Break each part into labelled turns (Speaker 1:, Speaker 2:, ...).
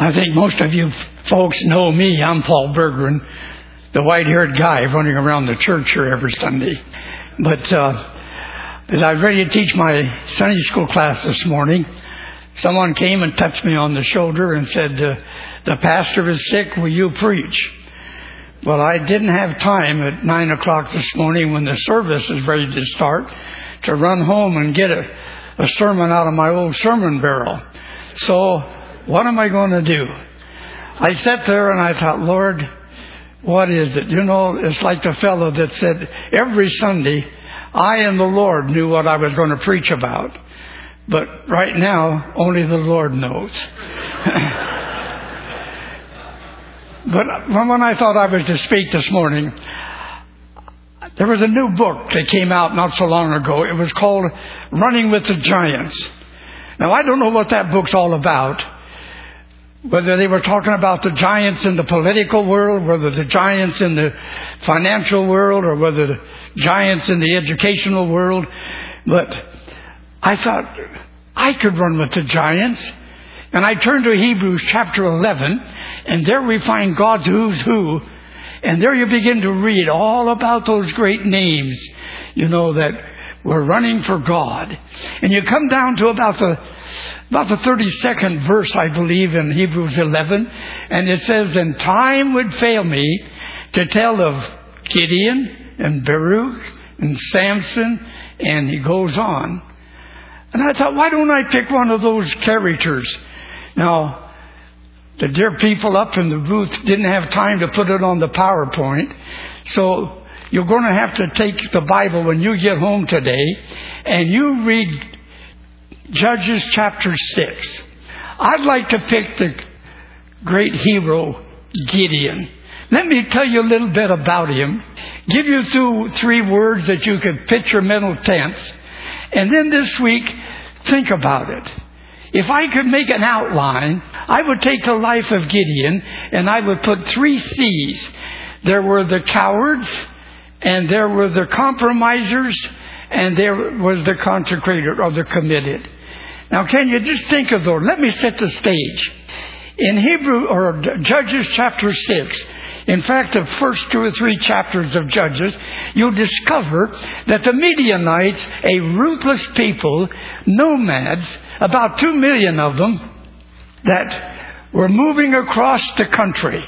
Speaker 1: I think most of you folks know me. I'm Paul Berggren, the white-haired guy running around the church here every Sunday. But uh, as I was ready to teach my Sunday school class this morning, someone came and touched me on the shoulder and said, uh, "The pastor is sick. Will you preach?" Well, I didn't have time at nine o'clock this morning when the service is ready to start to run home and get a, a sermon out of my old sermon barrel. So what am I going to do? I sat there and I thought, Lord, what is it? You know, it's like the fellow that said, every Sunday, I and the Lord knew what I was going to preach about. But right now, only the Lord knows. but when I thought I was to speak this morning, there was a new book that came out not so long ago. It was called Running with the Giants. Now, I don't know what that book's all about. Whether they were talking about the giants in the political world, whether the giants in the financial world, or whether the giants in the educational world. But I thought I could run with the giants. And I turned to Hebrews chapter 11, and there we find God's who's who. And there you begin to read all about those great names, you know, that were running for God. And you come down to about the about the 32nd verse, I believe, in Hebrews 11, and it says, And time would fail me to tell of Gideon and Barak and Samson, and he goes on. And I thought, why don't I pick one of those characters? Now, the dear people up in the booth didn't have time to put it on the PowerPoint, so you're going to have to take the Bible when you get home today, and you read Judges chapter 6. I'd like to pick the great hero, Gideon. Let me tell you a little bit about him. Give you two, three words that you could picture mental tense. And then this week, think about it. If I could make an outline, I would take the life of Gideon and I would put three C's. There were the cowards, and there were the compromisers, and there was the consecrated or the committed. Now, can you just think of those? Let me set the stage. In Hebrew or Judges chapter 6, in fact, the first two or three chapters of Judges, you'll discover that the Midianites, a ruthless people, nomads, about two million of them, that were moving across the country.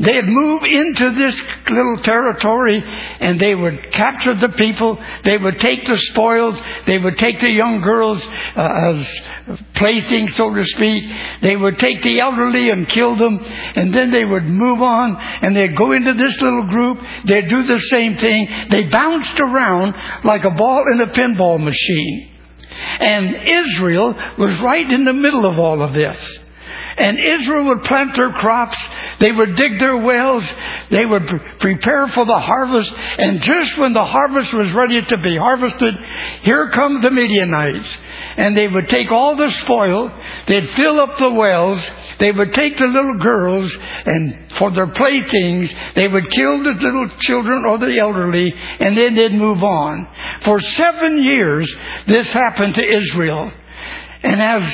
Speaker 1: They'd move into this little territory and they would capture the people. They would take the spoils. They would take the young girls uh, as playthings, so to speak. They would take the elderly and kill them. And then they would move on and they'd go into this little group. They'd do the same thing. They bounced around like a ball in a pinball machine. And Israel was right in the middle of all of this. And Israel would plant their crops. They would dig their wells. They would prepare for the harvest. And just when the harvest was ready to be harvested, here come the Midianites. And they would take all the spoil. They'd fill up the wells. They would take the little girls and for their playthings, they would kill the little children or the elderly and then they'd move on. For seven years, this happened to Israel. And as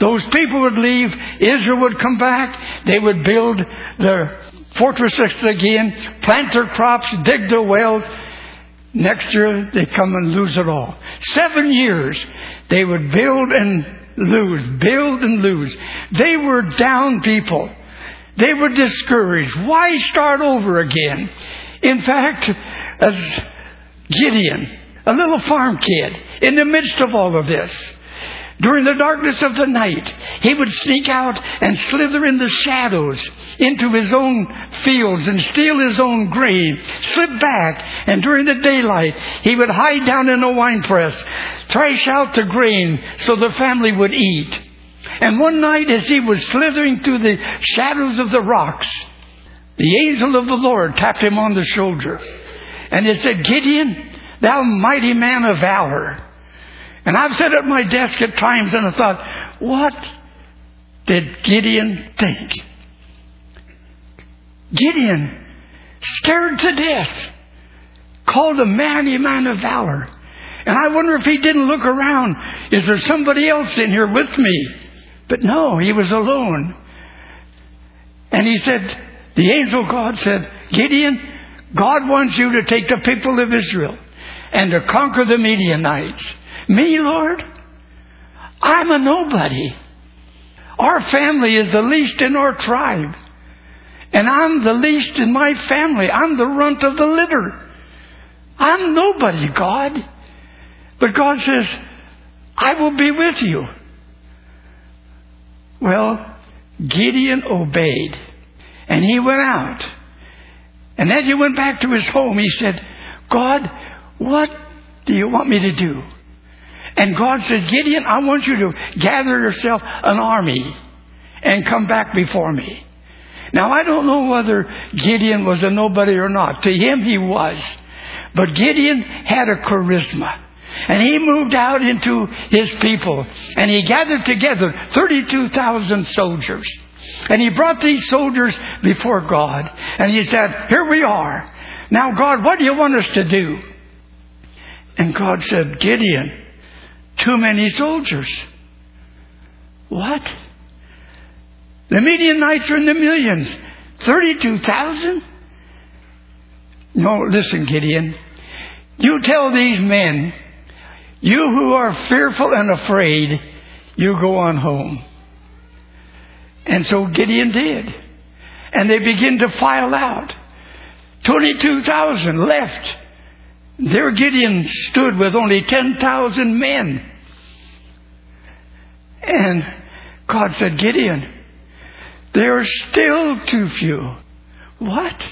Speaker 1: those people would leave. Israel would come back. They would build their fortresses again, plant their crops, dig their wells. Next year, they come and lose it all. Seven years, they would build and lose, build and lose. They were down people. They were discouraged. Why start over again? In fact, as Gideon, a little farm kid, in the midst of all of this, during the darkness of the night, he would sneak out and slither in the shadows into his own fields and steal his own grain, slip back, and during the daylight, he would hide down in a wine press, thresh out the grain so the family would eat. And one night, as he was slithering through the shadows of the rocks, the angel of the Lord tapped him on the shoulder. And it said, Gideon, thou mighty man of valor. And I've sat at my desk at times and I thought, what did Gideon think? Gideon, scared to death, called a man. mighty man of valor. And I wonder if he didn't look around. Is there somebody else in here with me? But no, he was alone. And he said, the angel God said, Gideon, God wants you to take the people of Israel and to conquer the Midianites. Me, Lord? I'm a nobody. Our family is the least in our tribe. And I'm the least in my family. I'm the runt of the litter. I'm nobody, God. But God says, I will be with you. Well, Gideon obeyed. And he went out. And as he went back to his home, he said, God, what do you want me to do? And God said, Gideon, I want you to gather yourself an army and come back before me. Now, I don't know whether Gideon was a nobody or not. To him, he was. But Gideon had a charisma. And he moved out into his people. And he gathered together 32,000 soldiers. And he brought these soldiers before God. And he said, Here we are. Now, God, what do you want us to do? And God said, Gideon, too many soldiers. What? The Midianites are in the millions. 32,000? No, listen, Gideon. You tell these men, you who are fearful and afraid, you go on home. And so Gideon did. And they begin to file out. 22,000 left. There Gideon stood with only 10,000 men. And God said, Gideon, there are still too few. What?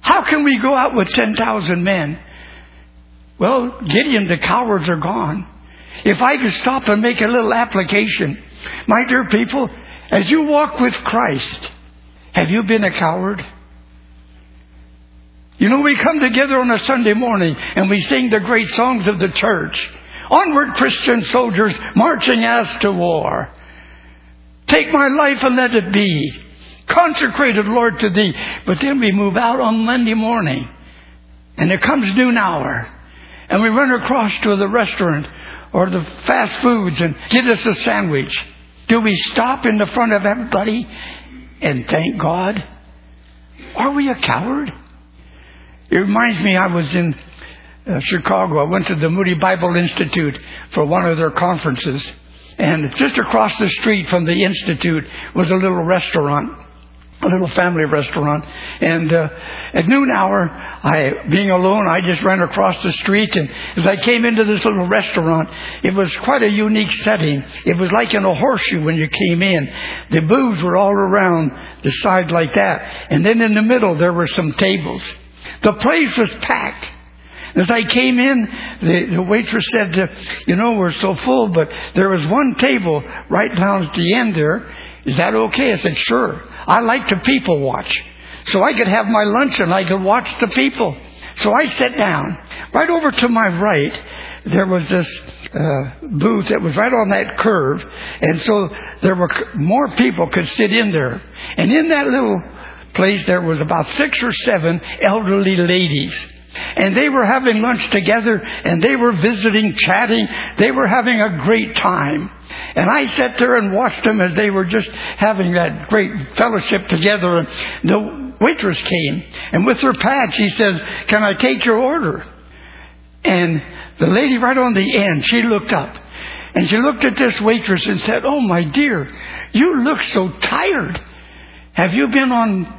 Speaker 1: How can we go out with 10,000 men? Well, Gideon, the cowards are gone. If I could stop and make a little application, my dear people, as you walk with Christ, have you been a coward? You know, we come together on a Sunday morning and we sing the great songs of the church. Onward, Christian soldiers, marching as to war. Take my life and let it be. Consecrated, Lord, to thee. But then we move out on Monday morning and it comes noon hour and we run across to the restaurant or the fast foods and get us a sandwich. Do we stop in the front of everybody and thank God? Are we a coward? It reminds me, I was in uh, Chicago. I went to the Moody Bible Institute for one of their conferences. And just across the street from the Institute was a little restaurant a little family restaurant. And uh, at noon hour, I, being alone, I just ran across the street. And as I came into this little restaurant, it was quite a unique setting. It was like in a horseshoe when you came in. The booths were all around the side like that. And then in the middle, there were some tables. The place was packed. As I came in, the, the waitress said, uh, you know, we're so full, but there was one table right down at the end there. Is that okay? I said, sure. I like to people watch. So I could have my lunch and I could watch the people. So I sat down. Right over to my right, there was this uh, booth that was right on that curve, and so there were more people could sit in there. And in that little place, there was about six or seven elderly ladies. And they were having lunch together and they were visiting, chatting. They were having a great time. And I sat there and watched them as they were just having that great fellowship together. And the waitress came and with her pad she said, can I take your order? And the lady right on the end, she looked up and she looked at this waitress and said, Oh my dear, you look so tired. Have you been on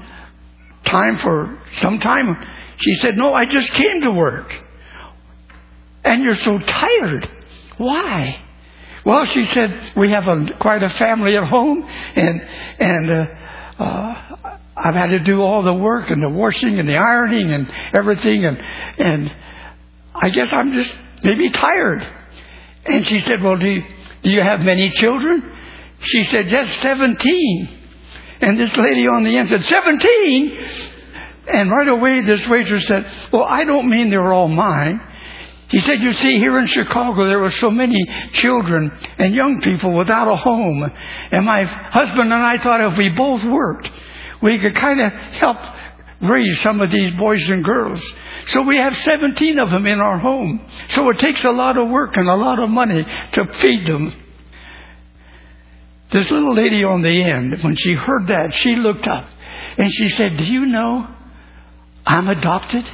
Speaker 1: time for some time? She said, No, I just came to work. And you're so tired. Why? Well, she said, we have a, quite a family at home, and, and, uh, uh, I've had to do all the work and the washing and the ironing and everything, and, and I guess I'm just maybe tired. And she said, well, do you, do you have many children? She said, just 17. And this lady on the end said, 17? And right away, this waitress said, Well, I don't mean they're all mine. He said, You see, here in Chicago, there were so many children and young people without a home. And my husband and I thought if we both worked, we could kind of help raise some of these boys and girls. So we have 17 of them in our home. So it takes a lot of work and a lot of money to feed them. This little lady on the end, when she heard that, she looked up and she said, Do you know I'm adopted?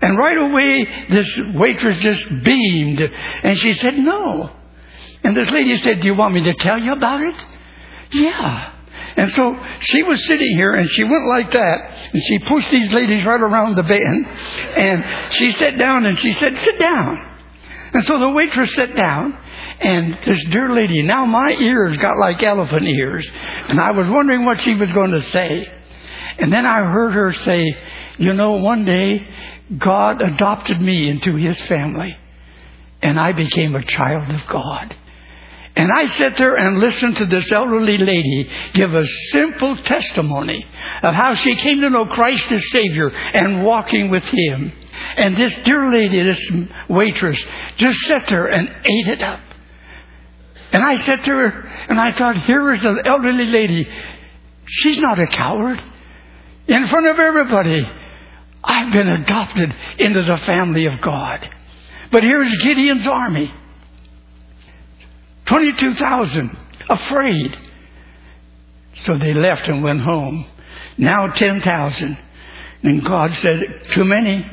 Speaker 1: And right away, this waitress just beamed and she said, No. And this lady said, Do you want me to tell you about it? Yeah. And so she was sitting here and she went like that and she pushed these ladies right around the bend and she sat down and she said, Sit down. And so the waitress sat down and this dear lady, now my ears got like elephant ears and I was wondering what she was going to say. And then I heard her say, you know, one day God adopted me into his family and I became a child of God. And I sat there and listened to this elderly lady give a simple testimony of how she came to know Christ as Savior and walking with Him. And this dear lady, this waitress, just sat there and ate it up. And I said to her, and I thought, here is an elderly lady. She's not a coward. In front of everybody, I've been adopted into the family of God. But here's Gideon's army. 22,000 afraid. So they left and went home. Now 10,000. And God said, too many.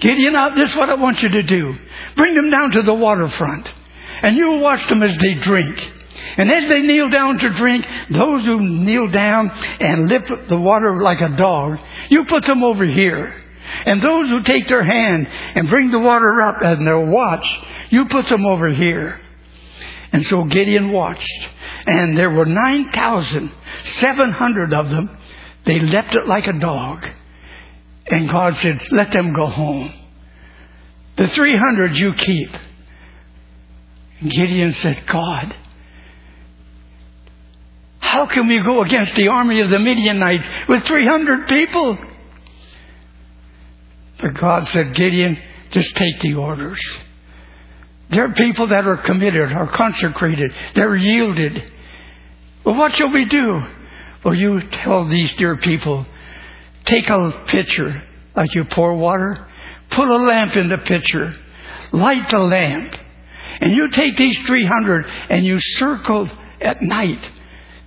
Speaker 1: Gideon, this is what I want you to do. Bring them down to the waterfront. And you'll watch them as they drink. And as they kneel down to drink, those who kneel down and lift the water like a dog, you put them over here. And those who take their hand and bring the water up and their watch, you put them over here. And so Gideon watched. And there were 9,700 of them. They leapt it like a dog. And God said, let them go home. The 300 you keep. Gideon said, God, how can we go against the army of the Midianites with 300 people? But God said, Gideon, just take the orders. There are people that are committed, are consecrated, they're yielded. Well, what shall we do? Well, you tell these dear people, take a pitcher like you pour water, put a lamp in the pitcher, light the lamp, and you take these 300 and you circle at night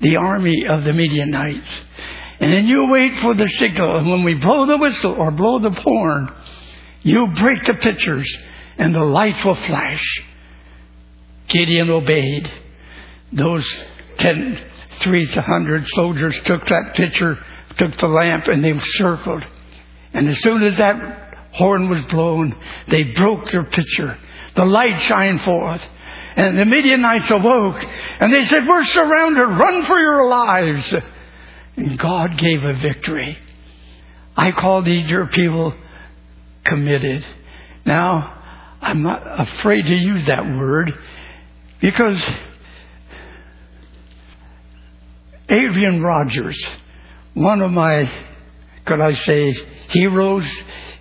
Speaker 1: the army of the Midianites. And then you wait for the signal, and when we blow the whistle or blow the horn, you break the pitchers and the lights will flash. Gideon obeyed. Those ten, three hundred soldiers took that pitcher, took the lamp, and they circled. And as soon as that horn was blown, they broke their pitcher. The light shined forth. And the Midianites awoke, and they said, We're surrounded, run for your lives. And God gave a victory. I call these dear people committed. Now, I'm not afraid to use that word because Adrian Rogers, one of my, could I say, heroes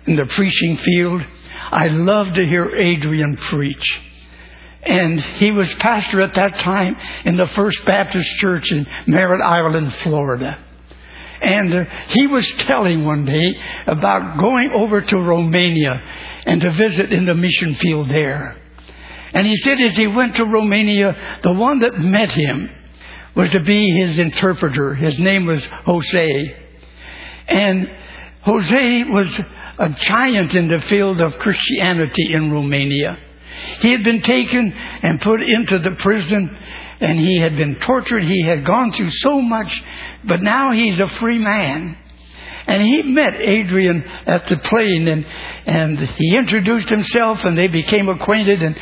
Speaker 1: in the preaching field, I loved to hear Adrian preach. And he was pastor at that time in the First Baptist Church in Merritt Island, Florida. And uh, he was telling one day about going over to Romania and to visit in the mission field there. And he said as he went to Romania, the one that met him was to be his interpreter. His name was Jose. And Jose was a giant in the field of Christianity in Romania. He had been taken and put into the prison and he had been tortured. He had gone through so much, but now he's a free man. And he met Adrian at the plane and, and he introduced himself and they became acquainted. And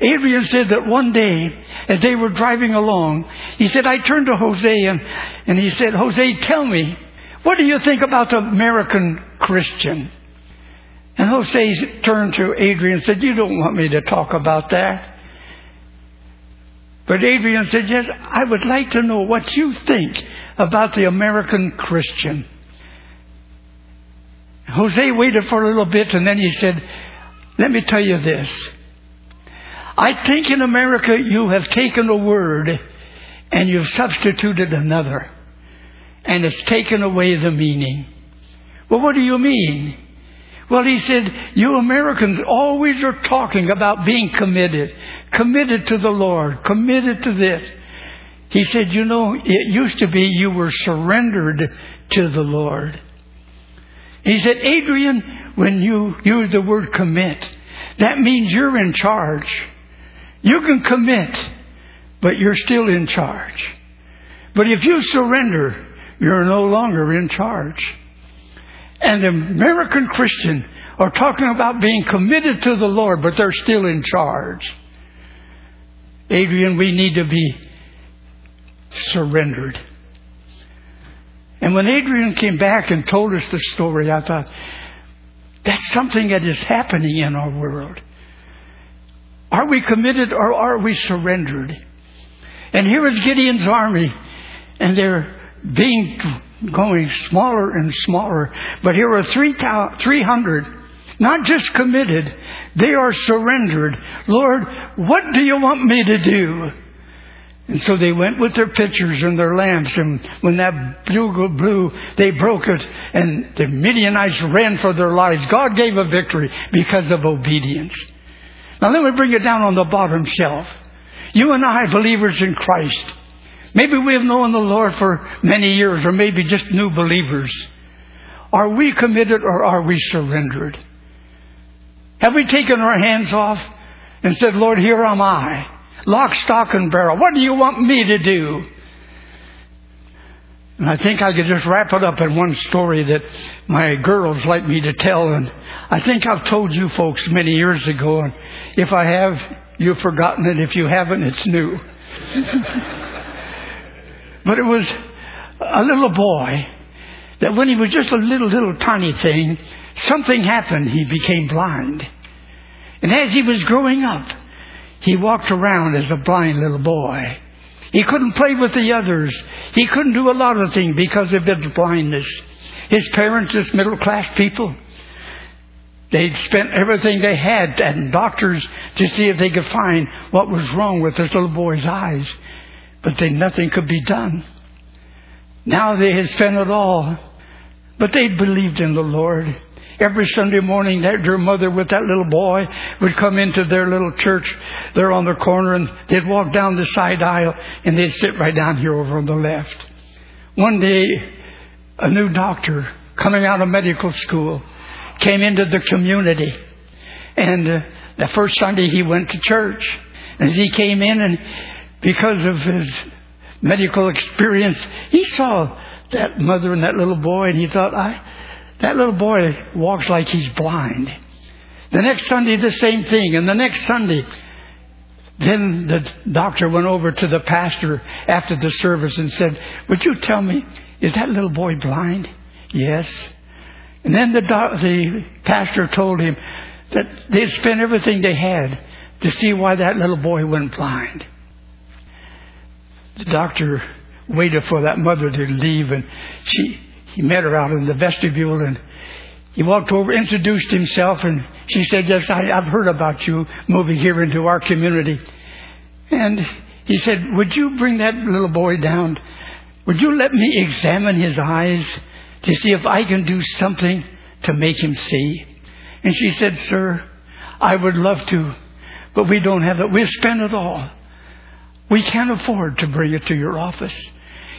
Speaker 1: Adrian said that one day, as they were driving along, he said, I turned to Jose and, and he said, Jose, tell me, what do you think about the American Christian? And Jose turned to Adrian and said, You don't want me to talk about that. But Adrian said, Yes, I would like to know what you think about the American Christian. Jose waited for a little bit and then he said, Let me tell you this. I think in America you have taken a word and you've substituted another. And it's taken away the meaning. Well, what do you mean? Well, he said, you Americans always are talking about being committed, committed to the Lord, committed to this. He said, You know, it used to be you were surrendered to the Lord. He said, Adrian, when you use the word commit, that means you're in charge. You can commit, but you're still in charge. But if you surrender, you're no longer in charge. And American Christian are talking about being committed to the Lord, but they're still in charge. Adrian, we need to be surrendered. And when Adrian came back and told us the story, I thought, that's something that is happening in our world. Are we committed or are we surrendered? And here is Gideon's army, and they're being going smaller and smaller. But here are 300, not just committed, they are surrendered. Lord, what do you want me to do? And so they went with their pitchers and their lamps, and when that bugle blew, they broke it, and the Midianites ran for their lives. God gave a victory because of obedience. Now let me bring it down on the bottom shelf. You and I, believers in Christ, maybe we have known the Lord for many years, or maybe just new believers. Are we committed or are we surrendered? Have we taken our hands off and said, Lord, here am I? Lock, stock, and barrel. What do you want me to do? And I think I could just wrap it up in one story that my girls like me to tell. And I think I've told you folks many years ago. And if I have, you've forgotten it. If you haven't, it's new. but it was a little boy that when he was just a little, little tiny thing, something happened. He became blind. And as he was growing up, he walked around as a blind little boy. He couldn't play with the others. He couldn't do a lot of things because of his blindness. His parents, just middle class people, they'd spent everything they had and doctors to see if they could find what was wrong with this little boy's eyes. But they, nothing could be done. Now they had spent it all. But they believed in the Lord. Every Sunday morning, that their mother with that little boy would come into their little church there on the corner and they'd walk down the side aisle and they'd sit right down here over on the left. One day, a new doctor coming out of medical school came into the community and uh, the first Sunday he went to church. As he came in and because of his medical experience, he saw that mother and that little boy and he thought, I, that little boy walks like he's blind. The next Sunday, the same thing. And the next Sunday, then the doctor went over to the pastor after the service and said, Would you tell me, is that little boy blind? Yes. And then the, the pastor told him that they'd spent everything they had to see why that little boy went blind. The doctor waited for that mother to leave and she he met her out in the vestibule and he walked over, introduced himself, and she said, Yes, I, I've heard about you moving here into our community. And he said, Would you bring that little boy down? Would you let me examine his eyes to see if I can do something to make him see? And she said, Sir, I would love to, but we don't have it. We've spent it all. We can't afford to bring it to your office.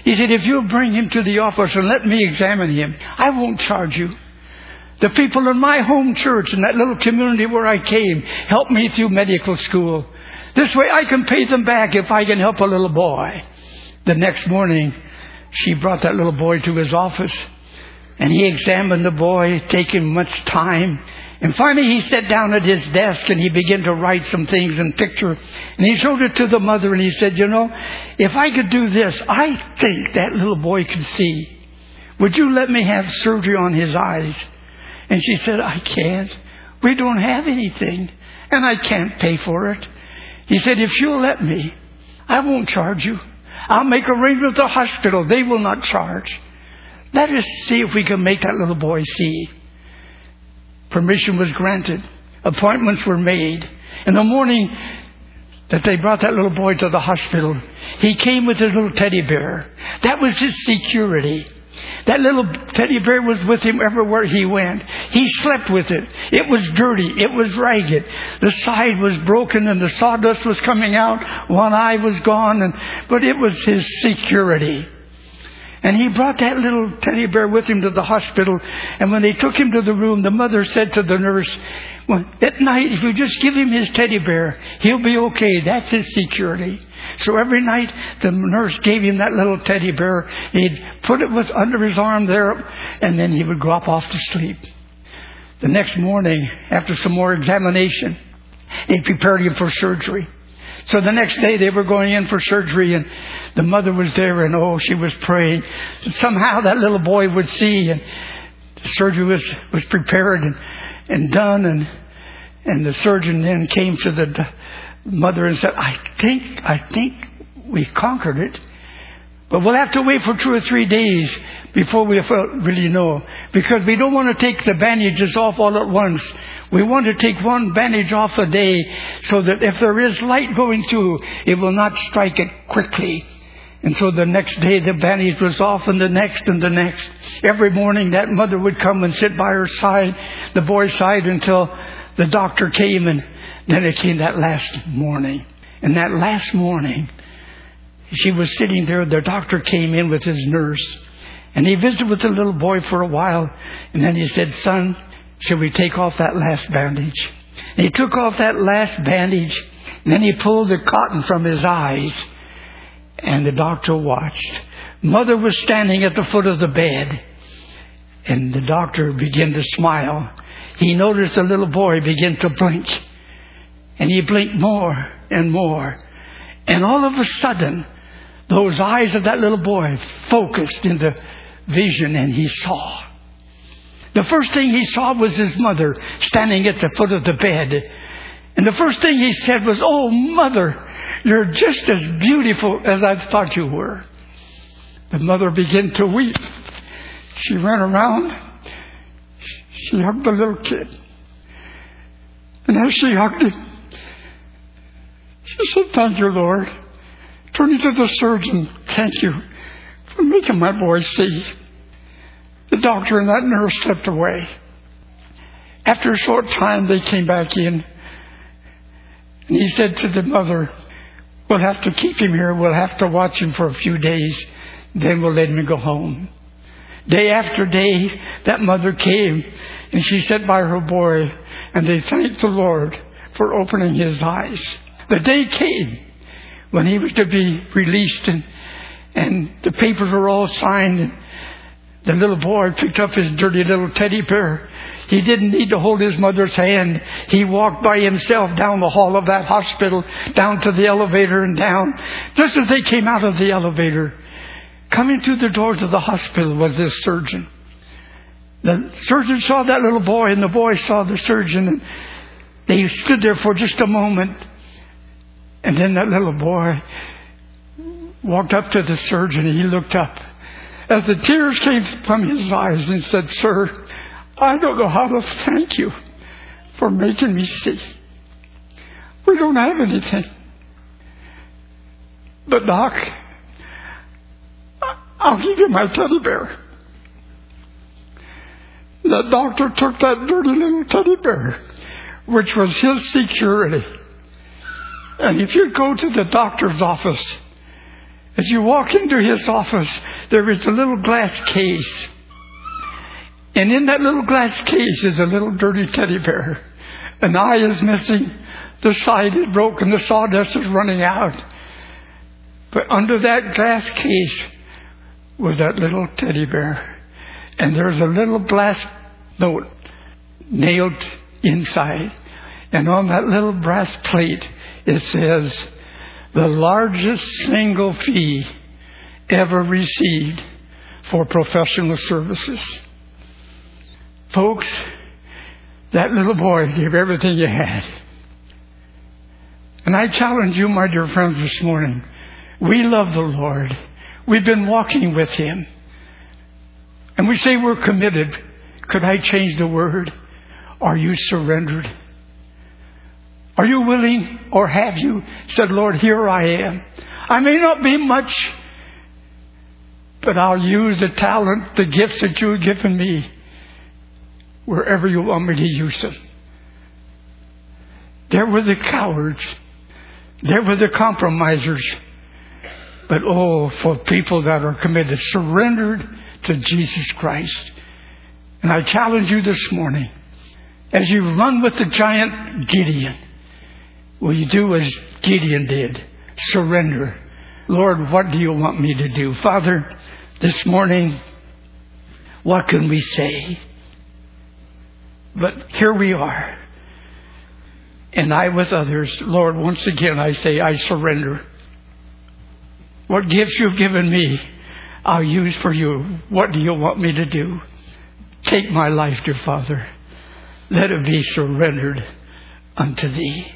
Speaker 1: He said, if you'll bring him to the office and let me examine him, I won't charge you. The people in my home church in that little community where I came helped me through medical school. This way I can pay them back if I can help a little boy. The next morning, she brought that little boy to his office and he examined the boy, taking much time. And finally he sat down at his desk and he began to write some things and picture. And he showed it to the mother and he said, you know, if I could do this, I think that little boy could see. Would you let me have surgery on his eyes? And she said, I can't. We don't have anything and I can't pay for it. He said, if you'll let me, I won't charge you. I'll make arrangements with the hospital. They will not charge. Let us see if we can make that little boy see. Permission was granted. Appointments were made. In the morning that they brought that little boy to the hospital, he came with his little teddy bear. That was his security. That little teddy bear was with him everywhere he went. He slept with it. It was dirty. It was ragged. The side was broken and the sawdust was coming out. One eye was gone, and, but it was his security. And he brought that little teddy bear with him to the hospital. And when they took him to the room, the mother said to the nurse, well, at night, if you just give him his teddy bear, he'll be okay. That's his security. So every night, the nurse gave him that little teddy bear. He'd put it with, under his arm there, and then he would drop off to sleep. The next morning, after some more examination, they prepared him for surgery. So the next day they were going in for surgery and the mother was there and oh, she was praying. Somehow that little boy would see and the surgery was, was prepared and, and done and, and the surgeon then came to the mother and said, I think, I think we conquered it. But we'll have to wait for two or three days before we really know. Because we don't want to take the bandages off all at once. We want to take one bandage off a day so that if there is light going through, it will not strike it quickly. And so the next day the bandage was off and the next and the next. Every morning that mother would come and sit by her side, the boy's side until the doctor came and then it came that last morning. And that last morning, she was sitting there, the doctor came in with his nurse and he visited with the little boy for a while and then he said, son, shall we take off that last bandage? And he took off that last bandage and then he pulled the cotton from his eyes and the doctor watched. Mother was standing at the foot of the bed, and the doctor began to smile. He noticed the little boy begin to blink, and he blinked more and more. And all of a sudden, those eyes of that little boy focused into vision, and he saw. The first thing he saw was his mother standing at the foot of the bed. And the first thing he said was, Oh, mother, you're just as beautiful as I thought you were. The mother began to weep. She ran around. She hugged the little kid. And as she hugged him, she said, Thank you, Lord. Turning to the surgeon, thank you for making my boy see. The doctor and that nurse stepped away. After a short time, they came back in. And he said to the mother, We'll have to keep him here. We'll have to watch him for a few days. Then we'll let him go home. Day after day, that mother came and she sat by her boy and they thanked the Lord for opening his eyes. The day came when he was to be released and, and the papers were all signed and the little boy picked up his dirty little teddy bear he didn't need to hold his mother's hand. He walked by himself down the hall of that hospital, down to the elevator and down. Just as they came out of the elevator, coming through the doors of the hospital was this surgeon. The surgeon saw that little boy and the boy saw the surgeon and they stood there for just a moment. And then that little boy walked up to the surgeon and he looked up. As the tears came from his eyes and said, Sir, I don't know how to thank you for making me see. We don't have anything. But, Doc, I'll give you my teddy bear. The doctor took that dirty little teddy bear, which was his security. And if you go to the doctor's office, as you walk into his office, there is a little glass case and in that little glass case is a little dirty teddy bear. An eye is missing. The side is broken. The sawdust is running out. But under that glass case was that little teddy bear. And there's a little glass note nailed inside. And on that little brass plate, it says, the largest single fee ever received for professional services. Folks, that little boy gave everything he had. And I challenge you, my dear friends, this morning. We love the Lord. We've been walking with Him. And we say we're committed. Could I change the word? Are you surrendered? Are you willing or have you said, Lord, here I am? I may not be much, but I'll use the talent, the gifts that you've given me wherever you want me to use them. There were the cowards. There were the compromisers. But oh, for people that are committed, surrendered to Jesus Christ. And I challenge you this morning, as you run with the giant Gideon, will you do as Gideon did? Surrender. Lord, what do you want me to do? Father, this morning, what can we say? But here we are. And I with others, Lord, once again I say, I surrender. What gifts you've given me, I'll use for you. What do you want me to do? Take my life, dear Father. Let it be surrendered unto thee.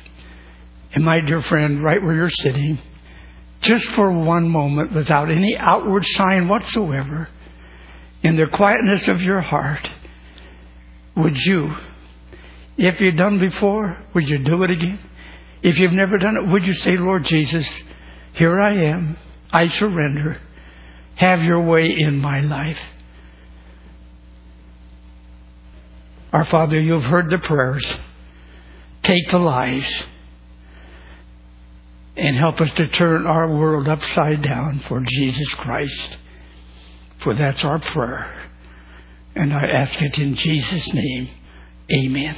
Speaker 1: And my dear friend, right where you're sitting, just for one moment, without any outward sign whatsoever, in the quietness of your heart, would you, if you've done before, would you do it again? If you've never done it, would you say, Lord Jesus, here I am. I surrender. Have your way in my life. Our Father, you have heard the prayers. Take the lies and help us to turn our world upside down for Jesus Christ. For that's our prayer. And I ask it in Jesus' name. Amen.